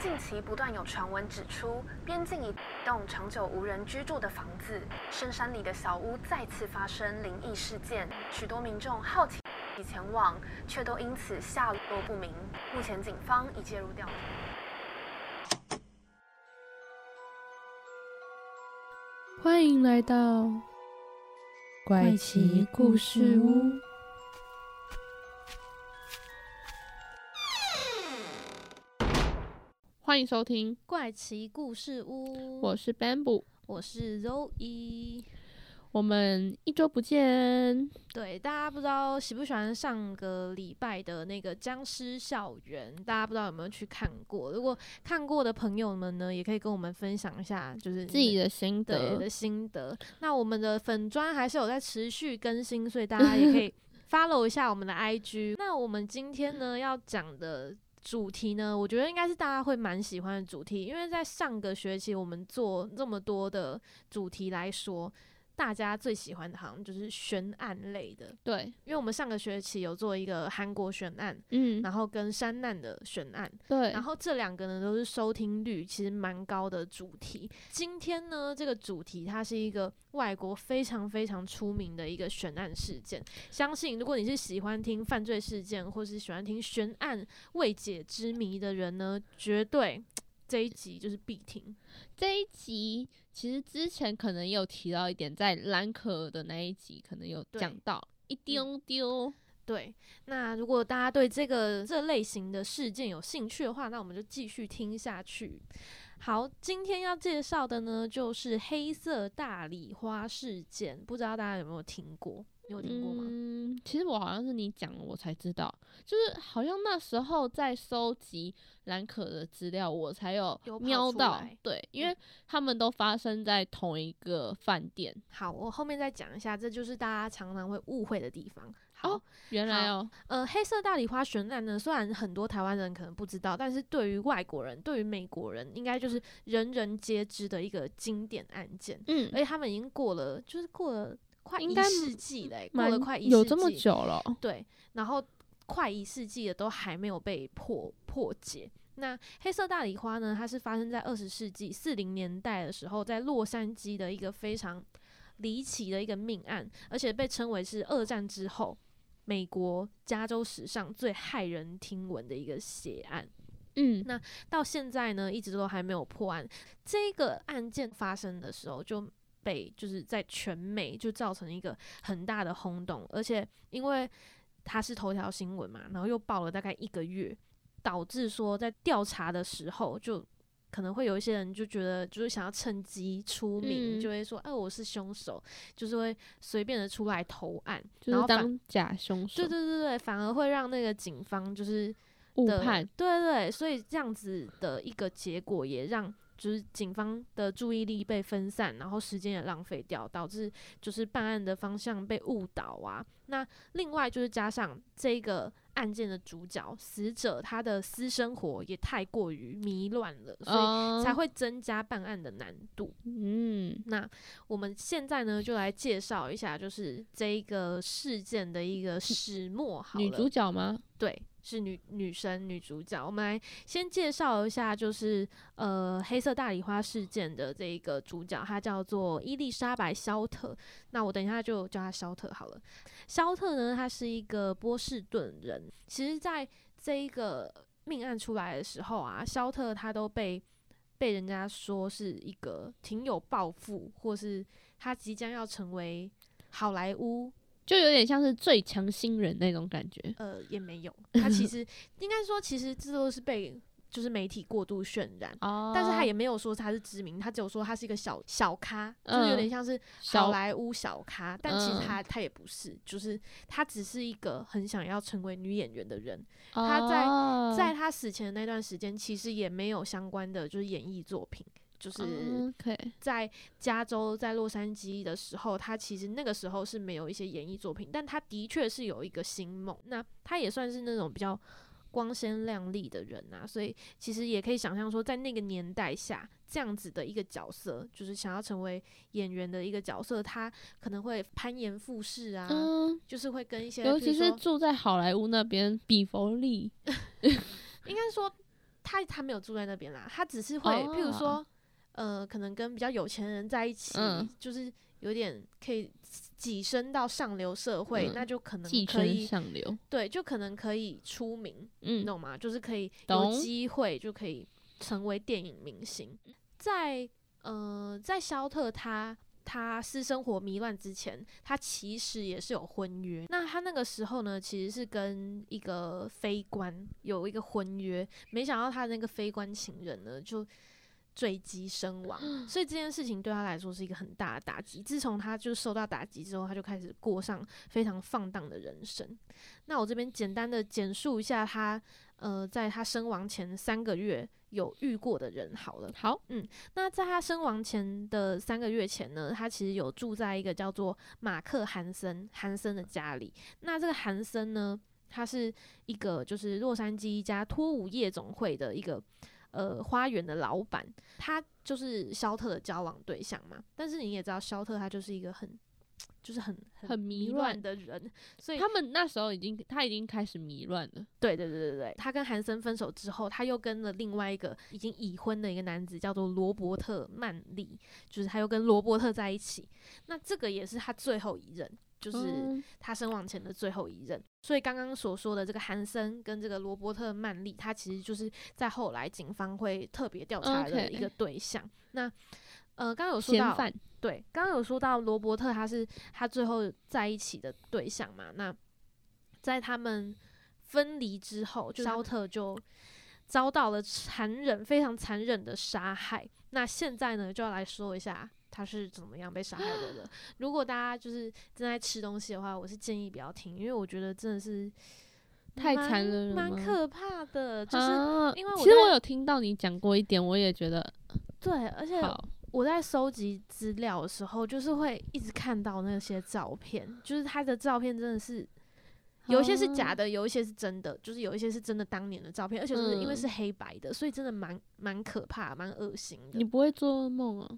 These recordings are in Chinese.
近期不断有传闻指出，边境一栋长久无人居住的房子，深山里的小屋再次发生灵异事件，许多民众好奇前往，却都因此下落不明。目前警方已介入调查。欢迎来到怪奇故事屋。欢迎收听怪奇故事屋，我是 Bamboo，我是 Zoe。我们一周不见。对，大家不知道喜不喜欢上个礼拜的那个僵尸校园？大家不知道有没有去看过？如果看过的朋友们呢，也可以跟我们分享一下，就是自己的心得的心得。那我们的粉砖还是有在持续更新，所以大家也可以 follow 一下我们的 IG。那我们今天呢要讲的主题呢，我觉得应该是大家会蛮喜欢的主题，因为在上个学期我们做这么多的主题来说。大家最喜欢的好像就是悬案类的，对，因为我们上个学期有做一个韩国悬案，嗯，然后跟山难的悬案，对，然后这两个呢都是收听率其实蛮高的主题。今天呢，这个主题它是一个外国非常非常出名的一个悬案事件，相信如果你是喜欢听犯罪事件或是喜欢听悬案未解之谜的人呢，绝对。这一集就是必听。这一集其实之前可能有提到一点，在兰可的那一集可能有讲到一丢丢。对，那如果大家对这个这类型的事件有兴趣的话，那我们就继续听下去。好，今天要介绍的呢，就是黑色大礼花事件，不知道大家有没有听过？有听过吗？嗯，其实我好像是你讲我才知道，就是好像那时候在收集兰可的资料，我才有瞄到。对，因为他们都发生在同一个饭店。好，我后面再讲一下，这就是大家常常会误会的地方。好，原来哦，呃，黑色大礼花悬案呢，虽然很多台湾人可能不知道，但是对于外国人，对于美国人，应该就是人人皆知的一个经典案件。嗯，而且他们已经过了，就是过了。快一世纪嘞，过了快一世纪，有这么久了。对，然后快一世纪的都还没有被破破解。那黑色大礼花呢？它是发生在二十世纪四零年代的时候，在洛杉矶的一个非常离奇的一个命案，而且被称为是二战之后美国加州史上最骇人听闻的一个血案。嗯，那到现在呢，一直都还没有破案。这个案件发生的时候就。被就是在全美就造成一个很大的轰动，而且因为它是头条新闻嘛，然后又报了大概一个月，导致说在调查的时候，就可能会有一些人就觉得就是想要趁机出名，就会说哎我是凶手，就是会随便的出来投案，然后当假凶手，对对对对，反而会让那个警方就是误判，对对，所以这样子的一个结果也让。就是警方的注意力被分散，然后时间也浪费掉，导致就是办案的方向被误导啊。那另外就是加上这个案件的主角死者他的私生活也太过于迷乱了，所以才会增加办案的难度。嗯，那我们现在呢就来介绍一下，就是这个事件的一个始末。好，女主角吗？对。是女女生女主角，我们来先介绍一下，就是呃黑色大礼花事件的这一个主角，她叫做伊丽莎白·肖特。那我等一下就叫她肖特好了。肖特呢，他是一个波士顿人。其实，在这一个命案出来的时候啊，肖特他都被被人家说是一个挺有抱负，或是他即将要成为好莱坞。就有点像是最强新人那种感觉。呃，也没有，他其实应该说，其实这都是被就是媒体过度渲染。哦。但是他也没有说他是知名，他只有说他是一个小小咖，就是有点像是好莱坞小咖。但其实他他也不是，就是他只是一个很想要成为女演员的人。他在在他死前的那段时间，其实也没有相关的就是演艺作品。就是在加州，在洛杉矶的时候，他其实那个时候是没有一些演艺作品，但他的确是有一个星梦。那他也算是那种比较光鲜亮丽的人啊，所以其实也可以想象说，在那个年代下，这样子的一个角色，就是想要成为演员的一个角色，他可能会攀岩复试啊，就是会跟一些，尤其是住在好莱坞那边，比佛利，应该说。他他没有住在那边啦，他只是会，譬如说，呃，可能跟比较有钱人在一起，就是有点可以跻身到上流社会，那就可能可以上流，对，就可能可以出名，嗯，懂吗？就是可以有机会就可以成为电影明星。在呃，在肖特他。他私生活迷乱之前，他其实也是有婚约。那他那个时候呢，其实是跟一个非官有一个婚约，没想到他那个非官情人呢就坠机身亡。所以这件事情对他来说是一个很大的打击。自从他就受到打击之后，他就开始过上非常放荡的人生。那我这边简单的简述一下他，呃，在他身亡前三个月。有遇过的人，好了，好，嗯，那在他身亡前的三个月前呢，他其实有住在一个叫做马克·韩森韩森的家里。那这个韩森呢，他是一个就是洛杉矶一家脱舞夜总会的一个呃花园的老板，他就是肖特的交往对象嘛。但是你也知道，肖特他就是一个很。就是很很迷乱的人，所以他们那时候已经他已经开始迷乱了。对对对对对，他跟韩森分手之后，他又跟了另外一个已经已婚的一个男子，叫做罗伯特曼利，就是他又跟罗伯特在一起。那这个也是他最后一任，就是他身亡前的最后一任。所以刚刚所说的这个韩森跟这个罗伯特曼利，他其实就是在后来警方会特别调查的一个对象。那呃，刚刚有说到。对，刚刚有说到罗伯特，他是他最后在一起的对象嘛？那在他们分离之后，肖特就遭到了残忍、非常残忍的杀害。那现在呢，就要来说一下他是怎么样被杀害的了。如果大家就是正在吃东西的话，我是建议不要听，因为我觉得真的是太残忍了，蛮可怕的。就是因为我其实我有听到你讲过一点，我也觉得对，而且。我在收集资料的时候，就是会一直看到那些照片，就是他的照片真的是有一些是假的，有一些是真的，就是有一些是真的当年的照片，而且是因为是黑白的，所以真的蛮蛮可怕、蛮恶心的。你不会做噩梦啊？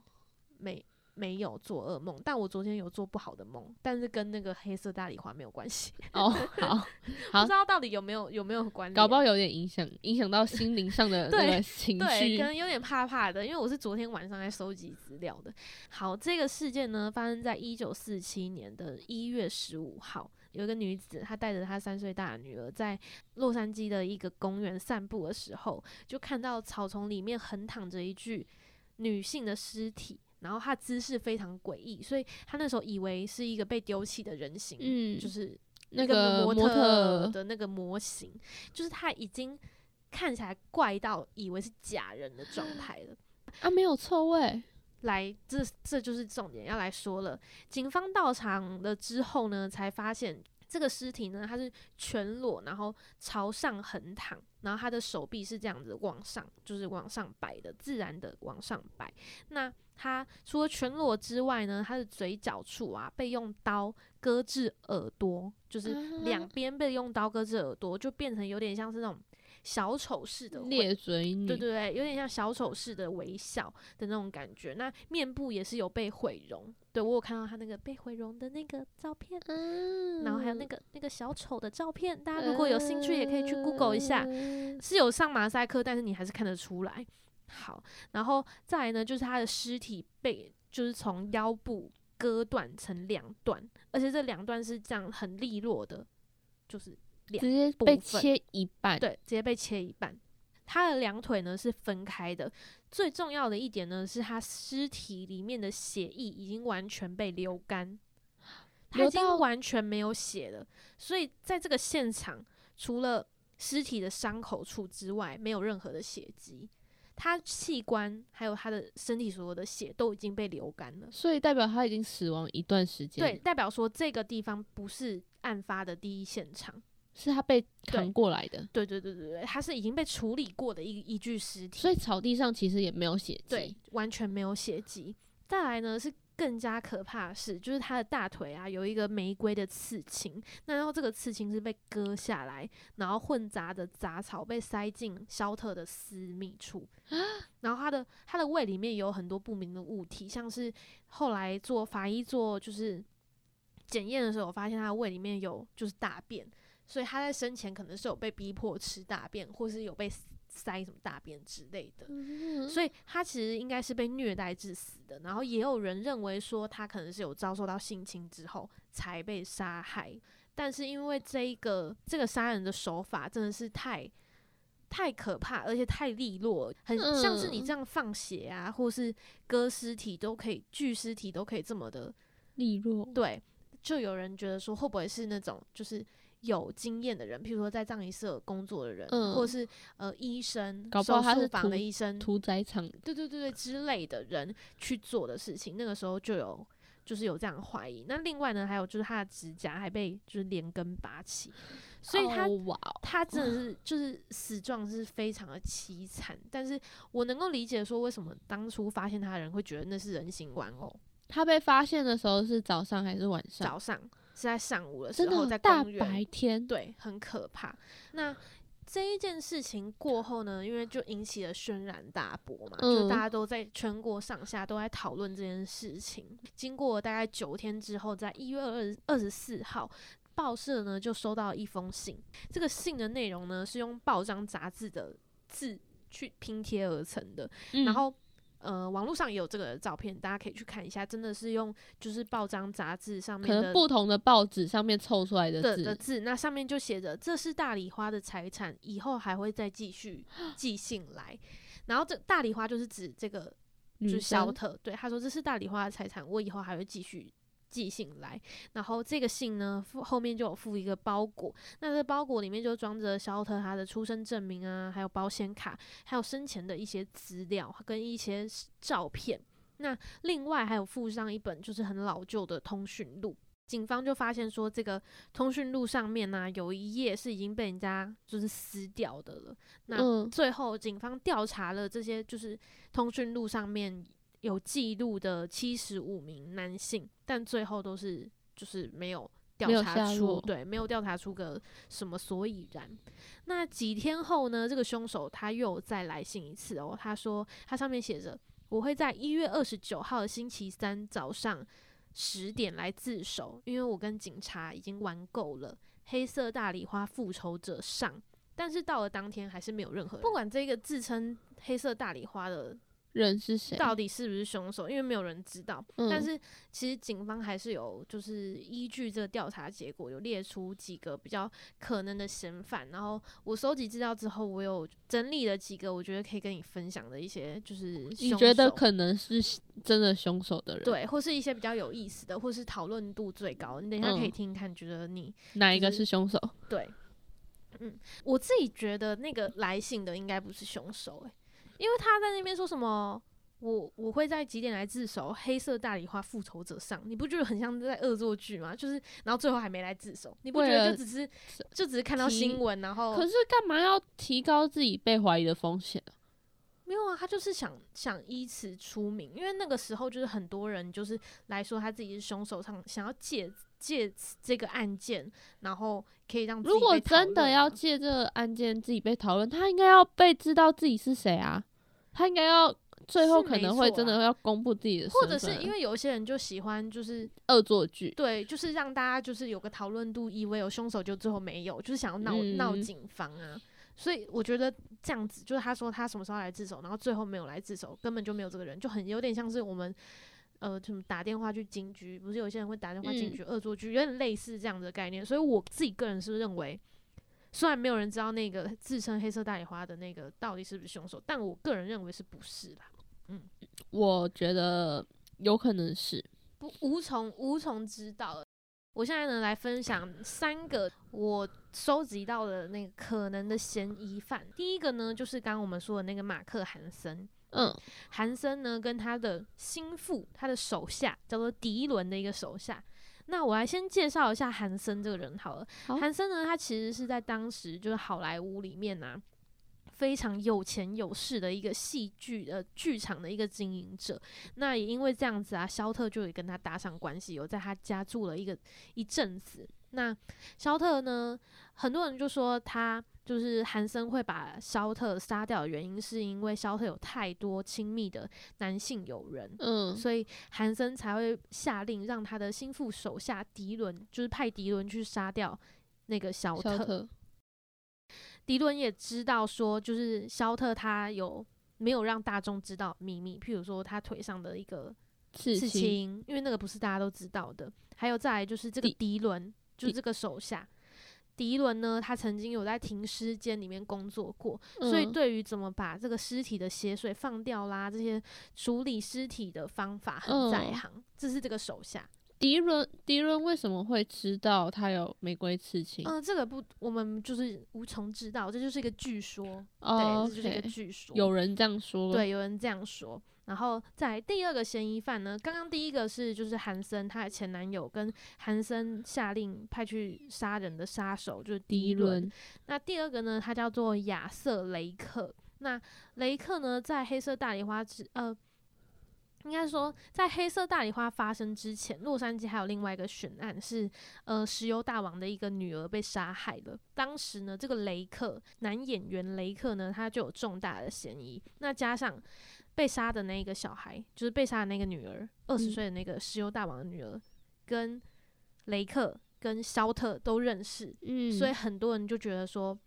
没。没有做噩梦，但我昨天有做不好的梦，但是跟那个黑色大礼花没有关系。哦，好，不知道到底有没有有没有关系？搞不好有点影响，影响到心灵上的 那个情绪，可能有点怕怕的。因为我是昨天晚上在收集资料的。好，这个事件呢，发生在一九四七年的一月十五号，有一个女子，她带着她三岁大的女儿在洛杉矶的一个公园散步的时候，就看到草丛里面横躺着一具女性的尸体。然后他姿势非常诡异，所以他那时候以为是一个被丢弃的人形，嗯，就是那个模特的那个模型，就是他已经看起来怪到以为是假人的状态了。啊，没有错位。来，这这就是重点要来说了。警方到场了之后呢，才发现这个尸体呢，它是全裸，然后朝上横躺，然后他的手臂是这样子往上，就是往上摆的，自然的往上摆。那他除了全裸之外呢，他的嘴角处啊被用刀割至耳朵，就是两边被用刀割至耳朵，就变成有点像是那种小丑式的咧嘴女，对对对，有点像小丑式的微笑的那种感觉。那面部也是有被毁容，对我有看到他那个被毁容的那个照片，嗯然后还有那个那个小丑的照片，大家如果有兴趣也可以去 Google 一下，是有上马赛克，但是你还是看得出来。好，然后再来呢，就是他的尸体被就是从腰部割断成两段，而且这两段是这样很利落的，就是直接被切一半，对，直接被切一半。他的两腿呢是分开的。最重要的一点呢，是他尸体里面的血液已经完全被流干，他已经完全没有血了。所以在这个现场，除了尸体的伤口处之外，没有任何的血迹。他器官还有他的身体所有的血都已经被流干了，所以代表他已经死亡一段时间。对，代表说这个地方不是案发的第一现场，是他被扛过来的。对对对对对，他是已经被处理过的一一具尸体。所以草地上其实也没有血迹，对，完全没有血迹。再来呢是。更加可怕的是，就是他的大腿啊有一个玫瑰的刺青，那然后这个刺青是被割下来，然后混杂的杂草被塞进肖特的私密处，然后他的他的胃里面有很多不明的物体，像是后来做法医做就是检验的时候，我发现他的胃里面有就是大便，所以他在生前可能是有被逼迫吃大便，或是有被塞什么大便之类的，所以他其实应该是被虐待致死的。然后也有人认为说他可能是有遭受到性侵之后才被杀害，但是因为这一个这个杀人的手法真的是太太可怕，而且太利落，很像是你这样放血啊，或是割尸体都可以，锯尸体都可以这么的利落。对，就有人觉得说会不会是那种就是。有经验的人，譬如说在葬仪社工作的人，或者是呃医生，搞不好他是房的医生，屠宰场，对对对对之类的人去做的事情，那个时候就有就是有这样怀疑。那另外呢，还有就是他的指甲还被就是连根拔起，所以他他真的是就是死状是非常的凄惨。但是我能够理解说为什么当初发现他的人会觉得那是人形玩偶。他被发现的时候是早上还是晚上？早上。是在上午的时候，在大白天，对，很可怕。那这一件事情过后呢，因为就引起了轩然大波嘛，就大家都在全国上下都在讨论这件事情。经过大概九天之后，在一月二二十四号，报社呢就收到一封信。这个信的内容呢是用报章杂志的字去拼贴而成的，然后。呃，网络上也有这个照片，大家可以去看一下。真的是用就是报章杂志上面的不同的报纸上面凑出来的字的字，那上面就写着这是大礼花的财产，以后还会再继续 寄信来。然后这大礼花就是指这个就是肖特，对他说这是大礼花的财产，我以后还会继续。寄信来，然后这个信呢附后面就有附一个包裹，那这包裹里面就装着肖特他的出生证明啊，还有保险卡，还有生前的一些资料跟一些照片。那另外还有附上一本就是很老旧的通讯录，警方就发现说这个通讯录上面呢有一页是已经被人家就是撕掉的了。那最后警方调查了这些就是通讯录上面。有记录的七十五名男性，但最后都是就是没有调查出，对，没有调查出个什么所以然。那几天后呢？这个凶手他又再来信一次哦。他说他上面写着：“我会在一月二十九号的星期三早上十点来自首，因为我跟警察已经玩够了。”黑色大礼花复仇者上，但是到了当天还是没有任何不管这个自称黑色大礼花的。人是谁？到底是不是凶手？因为没有人知道。但是其实警方还是有，就是依据这个调查结果，有列出几个比较可能的嫌犯。然后我收集资料之后，我有整理了几个我觉得可以跟你分享的一些，就是你觉得可能是真的凶手的人，对，或是一些比较有意思的，或是讨论度最高。你等一下可以听看，觉得你哪一个是凶手？对，嗯，我自己觉得那个来信的应该不是凶手，诶。因为他在那边说什么，我我会在几点来自首？黑色大礼花复仇者上，你不觉得很像在恶作剧吗？就是，然后最后还没来自首，你不觉得就只是就只是看到新闻，然后可是干嘛要提高自己被怀疑的风险没有啊，他就是想想以此出名，因为那个时候就是很多人就是来说他自己是凶手，想想要借借这个案件，然后可以让如果真的要借这个案件自己被讨论，他应该要被知道自己是谁啊。他应该要最后可能会真的要公布自己的，或者是因为有些人就喜欢就是恶作剧，对，就是让大家就是有个讨论度，以为有凶手就最后没有，就是想要闹闹警方啊。所以我觉得这样子，就是他说他什么时候来自首，然后最后没有来自首，根本就没有这个人，就很有点像是我们呃什么打电话去警局，不是有些人会打电话警局恶作剧，有点类似这样的概念。所以我自己个人是认为。虽然没有人知道那个自称黑色大礼花的那个到底是不是凶手，但我个人认为是不是啦。嗯，我觉得有可能是，不无从无从知道。我现在呢来分享三个我收集到的那个可能的嫌疑犯。第一个呢就是刚刚我们说的那个马克韩森。嗯，韩森呢跟他的心腹，他的手下叫做迪伦的一个手下。那我来先介绍一下韩森这个人好了。韩森呢，他其实是在当时就是好莱坞里面呢非常有钱有势的一个戏剧的剧场的一个经营者。那也因为这样子啊，肖特就也跟他搭上关系，有在他家住了一个一阵子。那肖特呢，很多人就说他。就是韩森会把肖特杀掉的原因，是因为肖特有太多亲密的男性友人，嗯，所以韩森才会下令让他的心腹手下迪伦，就是派迪伦去杀掉那个肖特。迪伦也知道说，就是肖特他有没有让大众知道秘密，譬如说他腿上的一个刺青，因为那个不是大家都知道的。还有再来就是这个迪伦，就是这个手下。迪伦呢，他曾经有在停尸间里面工作过，所以对于怎么把这个尸体的血水放掉啦，这些处理尸体的方法很在行。这是这个手下迪伦。迪伦为什么会知道他有玫瑰刺青？嗯，这个不，我们就是无从知道，这就是一个据说。对，这就是一个据说。有人这样说。对，有人这样说。然后在第二个嫌疑犯呢，刚刚第一个是就是韩森他的前男友跟韩森下令派去杀人的杀手就是第一轮。那第二个呢，他叫做亚瑟雷克。那雷克呢，在黑色大礼花之呃，应该说在黑色大礼花发生之前，洛杉矶还有另外一个悬案是呃石油大王的一个女儿被杀害了。当时呢，这个雷克男演员雷克呢，他就有重大的嫌疑。那加上被杀的那个小孩，就是被杀的那个女儿，二十岁的那个石油大王的女儿，跟雷克跟肖特都认识，嗯所以很多人就觉得说。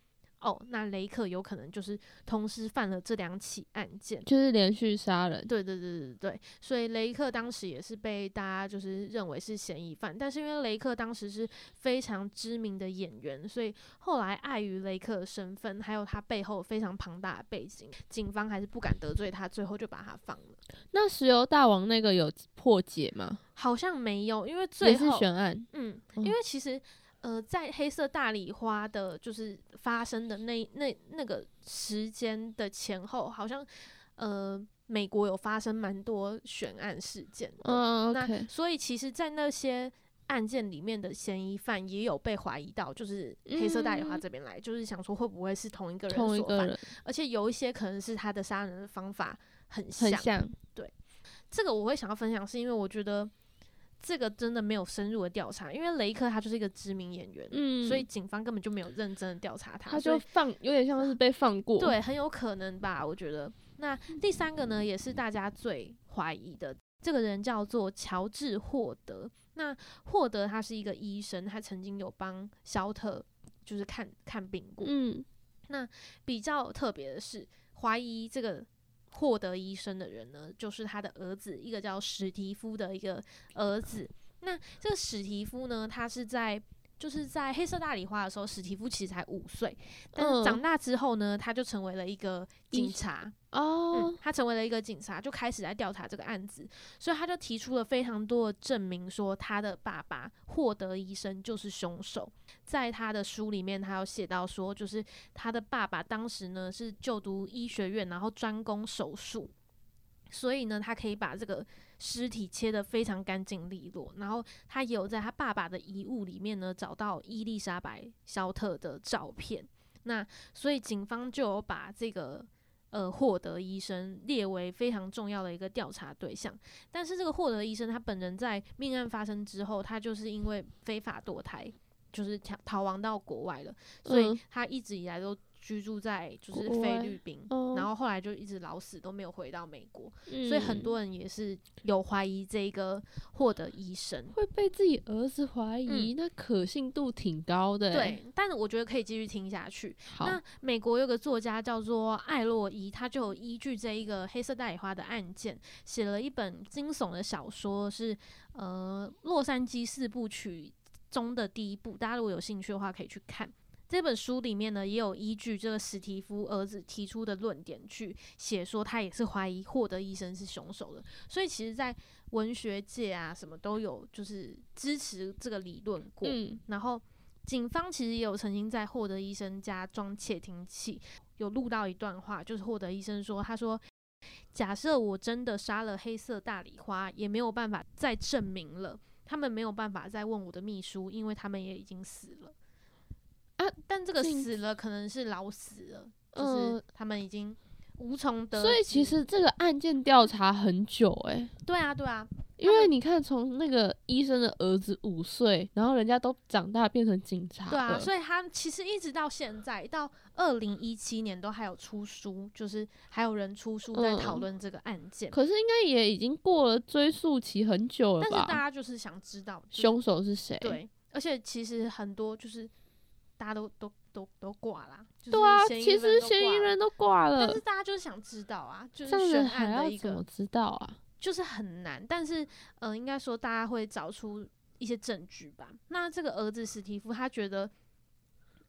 哦，那雷克有可能就是同时犯了这两起案件，就是连续杀人。对对对对对，所以雷克当时也是被大家就是认为是嫌疑犯，但是因为雷克当时是非常知名的演员，所以后来碍于雷克的身份，还有他背后非常庞大的背景，警方还是不敢得罪他，最后就把他放了。那石油大王那个有破解吗？好像没有，因为最后悬案。嗯，因为其实。呃，在黑色大礼花的，就是发生的那那那个时间的前后，好像呃，美国有发生蛮多悬案事件。嗯那所以其实，在那些案件里面的嫌疑犯也有被怀疑到，就是黑色大礼花这边来，就是想说会不会是同一个人所犯，而且有一些可能是他的杀人的方法很像。对，这个我会想要分享，是因为我觉得。这个真的没有深入的调查，因为雷克他就是一个知名演员，嗯，所以警方根本就没有认真的调查他，他就放有点像是被放过，对，很有可能吧，我觉得。那第三个呢，也是大家最怀疑的，这个人叫做乔治霍德。那霍德他是一个医生，他曾经有帮肖特就是看看病过，嗯，那比较特别的是怀疑这个。获得医生的人呢，就是他的儿子，一个叫史蒂夫的一个儿子。那这个史蒂夫呢，他是在。就是在黑色大礼花的时候，史蒂夫其实才五岁，但是长大之后呢，他就成为了一个警察。哦，他成为了一个警察，就开始在调查这个案子，所以他就提出了非常多的证明，说他的爸爸获得医生就是凶手。在他的书里面，他有写到说，就是他的爸爸当时呢是就读医学院，然后专攻手术，所以呢，他可以把这个。尸体切得非常干净利落，然后他也有在他爸爸的遗物里面呢找到伊丽莎白·肖特的照片。那所以警方就有把这个呃霍德医生列为非常重要的一个调查对象。但是这个霍德医生他本人在命案发生之后，他就是因为非法堕胎，就是逃逃亡到国外了，所以他一直以来都。居住在就是菲律宾，然后后来就一直老死都没有回到美国，所以很多人也是有怀疑这个获得医生会被自己儿子怀疑，那可信度挺高的。对，但是我觉得可以继续听下去。那美国有个作家叫做艾洛伊，他就有依据这一个黑色大礼花的案件，写了一本惊悚的小说，是呃《洛杉矶四部曲》中的第一部。大家如果有兴趣的话，可以去看。这本书里面呢，也有依据这个史蒂夫儿子提出的论点去写，说他也是怀疑霍德医生是凶手的。所以其实，在文学界啊，什么都有就是支持这个理论过。然后警方其实也有曾经在霍德医生家装窃听器，有录到一段话，就是霍德医生说：“他说，假设我真的杀了黑色大礼花，也没有办法再证明了。他们没有办法再问我的秘书，因为他们也已经死了。”啊！但这个死了可能是老死了，就是他们已经无从得。所以其实这个案件调查很久哎。对啊，对啊，因为你看，从那个医生的儿子五岁，然后人家都长大变成警察。对啊，所以他其实一直到现在，到二零一七年都还有出书，就是还有人出书在讨论这个案件。可是应该也已经过了追诉期很久了吧？但是大家就是想知道凶手是谁。对，而且其实很多就是。大家都都都都挂啦。对啊，其实嫌疑人都挂了，但是大家就是想知道啊，就是悬案的一个，怎么知道啊？就是很难，但是呃，应该说大家会找出一些证据吧。那这个儿子史蒂夫他觉得，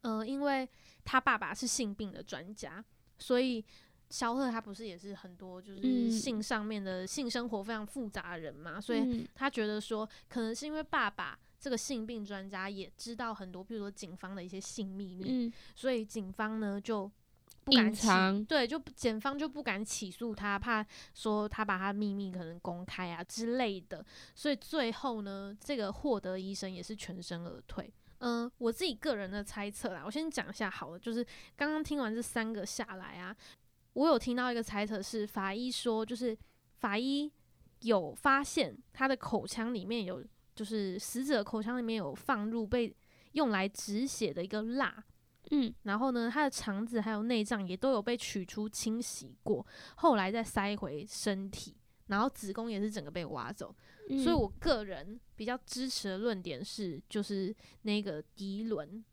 呃，因为他爸爸是性病的专家，所以肖赫他不是也是很多就是性上面的性生活非常复杂的人嘛，所以他觉得说，可能是因为爸爸这个性病专家也知道很多，比如说警方的一些性秘密，所以警方呢就。不敢起，对，就检方就不敢起诉他，怕说他把他秘密可能公开啊之类的，所以最后呢，这个获得医生也是全身而退。嗯，我自己个人的猜测啦，我先讲一下好了，就是刚刚听完这三个下来啊，我有听到一个猜测是法医说，就是法医有发现他的口腔里面有，就是死者口腔里面有放入被用来止血的一个蜡。嗯，然后呢，他的肠子还有内脏也都有被取出清洗过，后来再塞回身体，然后子宫也是整个被挖走。所以我个人比较支持的论点是，就是那个迪伦，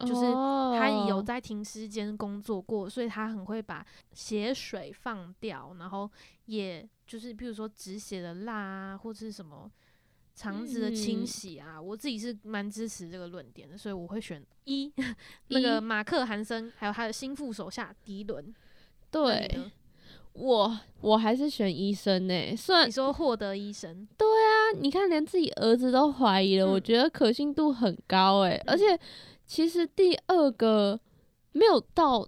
就是他有在停尸间工作过，所以他很会把血水放掉，然后也就是比如说止血的蜡啊，或者是什么。肠子的清洗啊，我自己是蛮支持这个论点的，所以我会选一 那个马克·韩森，还有他的心腹手下迪伦。对，我我还是选医生呢。虽然你说获得医生，对啊，你看连自己儿子都怀疑了，我觉得可信度很高诶。而且其实第二个没有到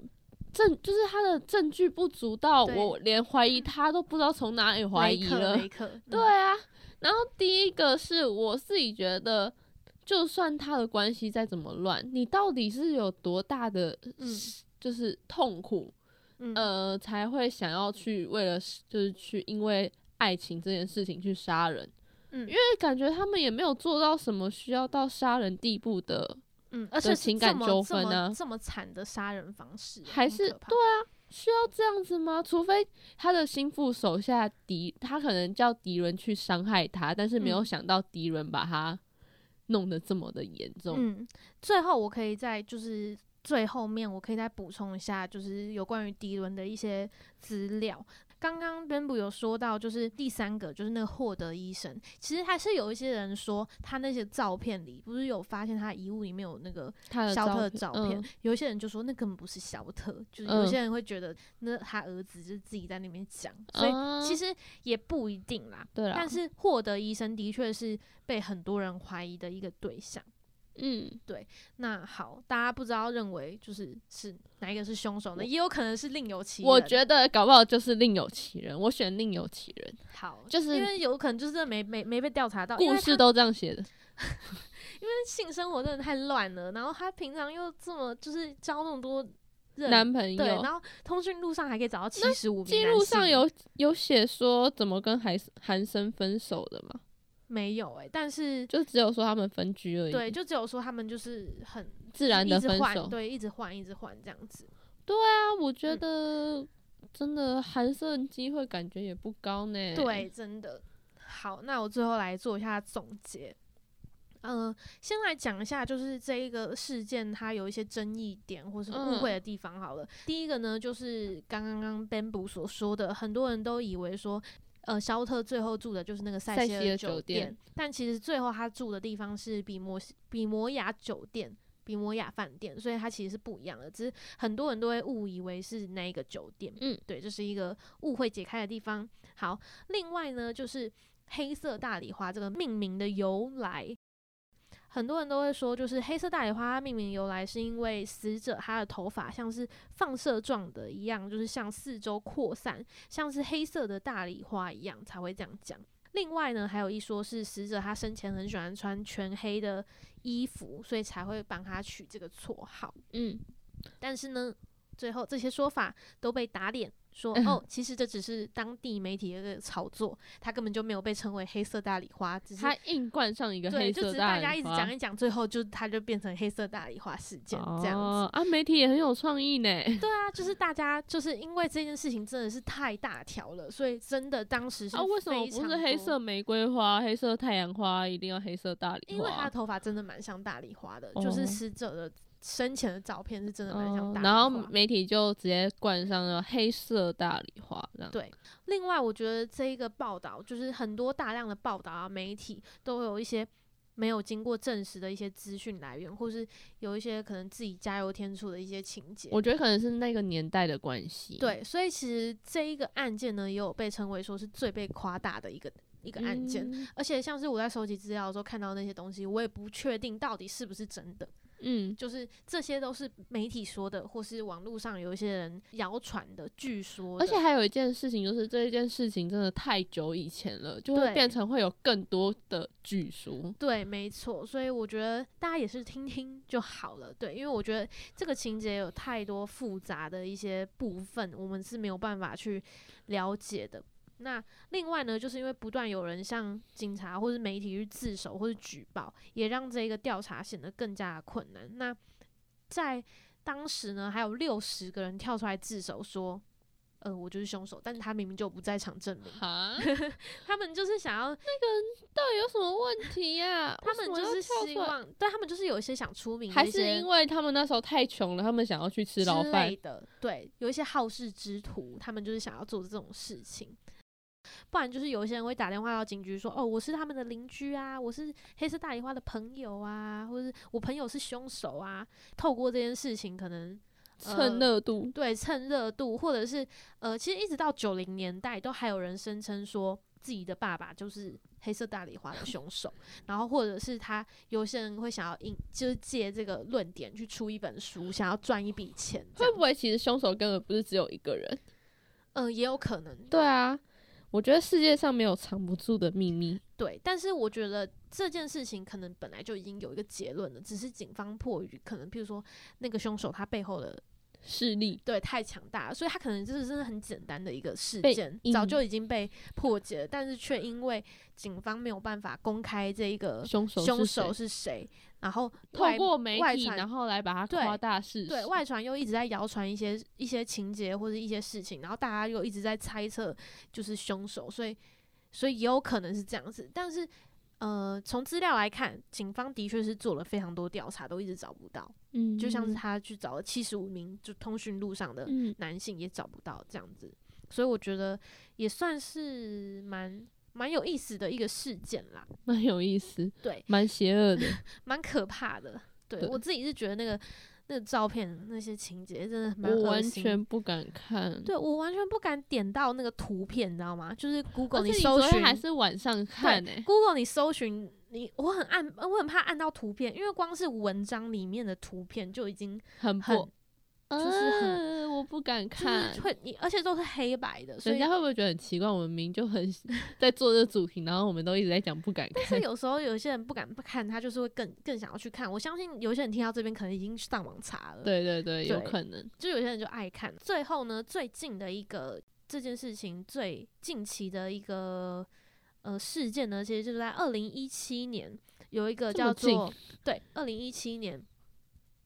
证，就是他的证据不足到我连怀疑他都不知道从哪里怀疑了。对啊。然后第一个是我自己觉得，就算他的关系再怎么乱，你到底是有多大的，就是痛苦，呃，才会想要去为了就是去因为爱情这件事情去杀人？嗯，因为感觉他们也没有做到什么需要到杀人地步的，嗯，而且情感纠纷呢，这么惨的杀人方式，还是对啊。需要这样子吗？除非他的心腹手下敌，他可能叫敌人去伤害他，但是没有想到敌人把他弄得这么的严重。嗯，最后我可以再就是最后面，我可以再补充一下，就是有关于敌人的一些资料。刚刚布有说到，就是第三个，就是那个获得医生，其实还是有一些人说，他那些照片里不是有发现他遗物里面有那个肖特的照片，有一些人就说那根本不是肖特，就是有些人会觉得那他儿子就是自己在那边讲，所以其实也不一定啦。对但是获得医生的确是被很多人怀疑的一个对象。嗯，对，那好，大家不知道认为就是是哪一个是凶手呢？也有可能是另有其人。我觉得搞不好就是另有其人，我选另有其人。好，就是因为有可能就是没没没被调查到，故事都这样写的。因为性生活真的太乱了，然后他平常又这么就是交那么多男朋友，对，然后通讯录上还可以找到七十五记录上有有写说怎么跟韩韩生分手的吗？没有哎，但是就只有说他们分居而已。对，就只有说他们就是很自然的分手，对，一直换，一直换这样子。对啊，我觉得真的韩胜机会感觉也不高呢。对，真的。好，那我最后来做一下总结。嗯，先来讲一下，就是这一个事件它有一些争议点或是误会的地方。好了，第一个呢，就是刚刚刚 Bamboo 所说的，很多人都以为说。呃，肖特最后住的就是那个塞西尔酒店，但其实最后他住的地方是比摩比摩雅酒店、比摩雅饭店，所以它其实是不一样的。只是很多人都会误以为是那一个酒店。嗯，对，这是一个误会解开的地方。好，另外呢，就是黑色大礼花这个命名的由来。很多人都会说，就是黑色大礼花它命名由来是因为死者他的头发像是放射状的一样，就是向四周扩散，像是黑色的大礼花一样才会这样讲。另外呢，还有一说是死者他生前很喜欢穿全黑的衣服，所以才会帮他取这个绰号。嗯，但是呢，最后这些说法都被打脸。说哦，其实这只是当地媒体的一个炒作，他根本就没有被称为黑色大礼花，只是他硬冠上一个黑色大礼花。对，就只是大家一直讲一讲，最后就他就变成黑色大礼花事件这样子。啊，媒体也很有创意呢。对啊，就是大家就是因为这件事情真的是太大条了，所以真的当时是啊，为什么不是黑色玫瑰花、黑色太阳花，一定要黑色大礼花？因为他的头发真的蛮像大礼花的，就是死者的。生前的照片是真的蛮像大然后媒体就直接冠上了黑色大理花这样。对，另外我觉得这一个报道就是很多大量的报道啊，媒体都有一些没有经过证实的一些资讯来源，或是有一些可能自己加油添醋的一些情节。我觉得可能是那个年代的关系。对，所以其实这一个案件呢，也有被称为说是最被夸大的一个。一个案件，而且像是我在收集资料的时候看到那些东西，我也不确定到底是不是真的。嗯，就是这些都是媒体说的，或是网络上有一些人谣传的，据说。而且还有一件事情，就是这一件事情真的太久以前了，就会变成会有更多的据说。对，没错。所以我觉得大家也是听听就好了。对，因为我觉得这个情节有太多复杂的一些部分，我们是没有办法去了解的。那另外呢，就是因为不断有人向警察或是媒体去自首或者举报，也让这个调查显得更加困难。那在当时呢，还有六十个人跳出来自首说：“呃，我就是凶手。”但是他明明就不在场证明。他们就是想要那个人到底有什么问题呀？他们就是希望，但他们就是有一些想出名，还是因为他们那时候太穷了，他们想要去吃牢饭的？对，有一些好事之徒，他们就是想要做这种事情。不然就是有一些人会打电话到警局说：“哦，我是他们的邻居啊，我是黑色大梨花的朋友啊，或者是我朋友是凶手啊。”透过这件事情，可能蹭热度，对，蹭热度，或者是呃，其实一直到九零年代，都还有人声称说自己的爸爸就是黑色大梨花的凶手，然后或者是他有些人会想要印，就是借这个论点去出一本书，想要赚一笔钱。会不会其实凶手根本不是只有一个人？嗯，也有可能。对啊。我觉得世界上没有藏不住的秘密。对，但是我觉得这件事情可能本来就已经有一个结论了，只是警方迫于可能，比如说那个凶手他背后的。势力对太强大，所以他可能就是真的很简单的一个事件，早就已经被破解了，但是却因为警方没有办法公开这一个凶手凶手是谁，然后透过媒体然后来把它夸大事实，对外传又一直在谣传一些一些情节或者一些事情，然后大家又一直在猜测就是凶手，所以所以也有可能是这样子，但是。呃，从资料来看，警方的确是做了非常多调查，都一直找不到。嗯，就像是他去找了七十五名就通讯录上的男性，也找不到这样子。所以我觉得也算是蛮蛮有意思的一个事件啦，蛮有意思，对，蛮邪恶的，蛮可怕的。对我自己是觉得那个。那个照片那些情节真的蛮我完全不敢看。对我完全不敢点到那个图片，你知道吗？就是 Google 你搜寻还是晚上看呢？Google 你搜寻你，我很按，我很怕按到图片，因为光是文章里面的图片就已经很很。就是很，我不敢看，会你，而且都是黑白的，所以人家会不会觉得很奇怪？我们明明就很 在做这个主题，然后我们都一直在讲不敢看。但是有时候有些人不敢不看，他就是会更更想要去看。我相信有些人听到这边可能已经上网查了。对对对，有可能。就有些人就爱看。最后呢，最近的一个这件事情最近期的一个呃事件呢，其实就是在二零一七年有一个叫做对，二零一七年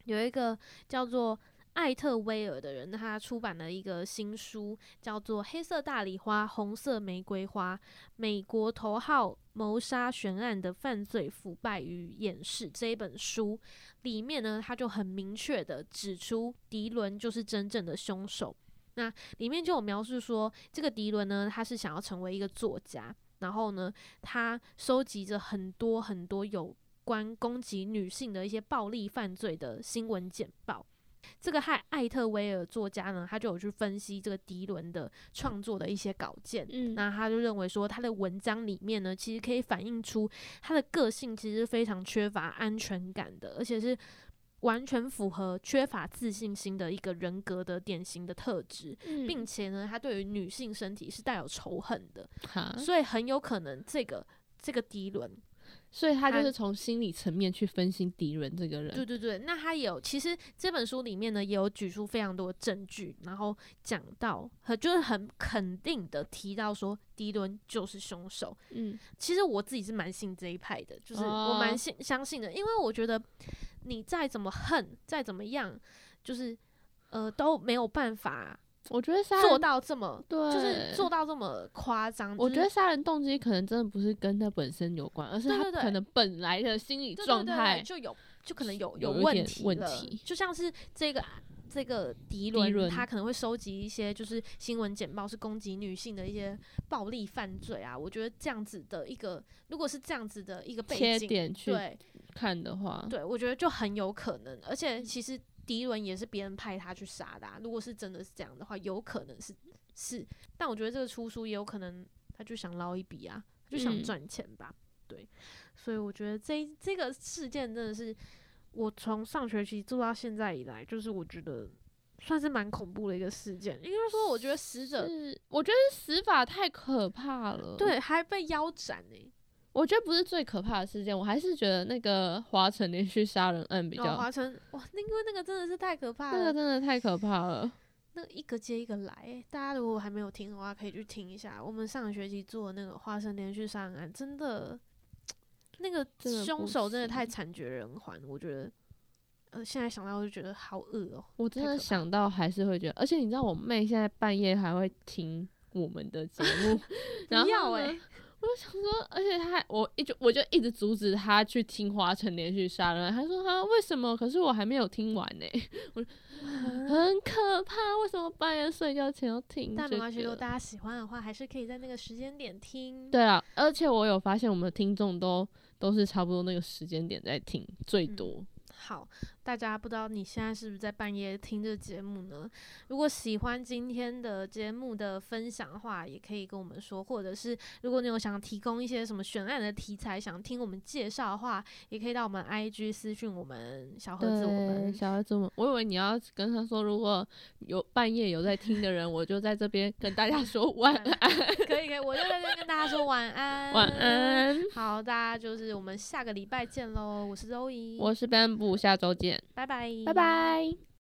有一个叫做。艾特威尔的人，他出版了一个新书，叫做《黑色大礼花，红色玫瑰花：美国头号谋杀悬案的犯罪腐败与掩饰》这一本书里面呢，他就很明确的指出，迪伦就是真正的凶手。那里面就有描述说，这个迪伦呢，他是想要成为一个作家，然后呢，他收集着很多很多有关攻击女性的一些暴力犯罪的新闻简报。这个害艾特威尔作家呢，他就有去分析这个迪伦的创作的一些稿件，嗯，那他就认为说他的文章里面呢，其实可以反映出他的个性其实非常缺乏安全感的，而且是完全符合缺乏自信心的一个人格的典型的特质，并且呢，他对于女性身体是带有仇恨的，所以很有可能这个这个迪伦。所以他就是从心理层面去分析敌人这个人。对对对，那他有其实这本书里面呢也有举出非常多证据，然后讲到和就是很肯定的提到说迪伦就是凶手。嗯，其实我自己是蛮信这一派的，就是我蛮信相信的，因为我觉得你再怎么恨，再怎么样，就是呃都没有办法。我觉得做到这么，对，就是做到这么夸张。我觉得杀人动机可能真的不是跟他本身有关，而是他可能本来的心理状态就有就可能有有问题问题，就像是这个这个迪伦，他可能会收集一些就是新闻简报，是攻击女性的一些暴力犯罪啊。我觉得这样子的一个，如果是这样子的一个背景对看的话，对我觉得就很有可能。而且其实迪伦也是别人派他去杀的，啊如果是真的是这样的话，有可能是是。但我觉得这个出书也有可能，他就想捞一笔啊，就想赚钱吧。对，所以我觉得这这个事件真的是我从上学期做到现在以来，就是我觉得算是蛮恐怖的一个事件。应该说，我觉得死者，我觉得死法太可怕了。对，还被腰斩呢。我觉得不是最可怕的事件，我还是觉得那个华晨连续杀人案比较。华晨哇，那因为那个真的是太可怕了，那个真的太可怕了。那一个接一个来，大家如果还没有听的话，可以去听一下。我们上个学期做的那个华晨连续杀人案，真的。那个凶手真的太惨绝人寰，我觉得，呃，现在想到我就觉得好恶哦。我真的想到还是会觉得，而且你知道，我妹现在半夜还会听我们的节目，然后呢，我就想说，而且她，我一直我就一直阻止他去听华晨连续杀人，他说他为什么？可是我还没有听完呢，我很可怕，为什么半夜睡觉前要听？但没关系，如果大家喜欢的话，还是可以在那个时间点听。对啊，而且我有发现，我们的听众都。都是差不多那个时间点在听最多。好。大家不知道你现在是不是在半夜听这节目呢？如果喜欢今天的节目的分享的话，也可以跟我们说；或者是如果你有想提供一些什么悬案的题材，想听我们介绍的话，也可以到我们 IG 私讯我们小盒子。我们小盒子，我我以为你要跟他说，如果有半夜有在听的人，我就在这边跟大家说 晚安。可以可以，我就在这边跟大家说晚安。晚安。好，大家就是我们下个礼拜见喽！我是周怡，我是 Bamboo，下周拜拜，拜拜。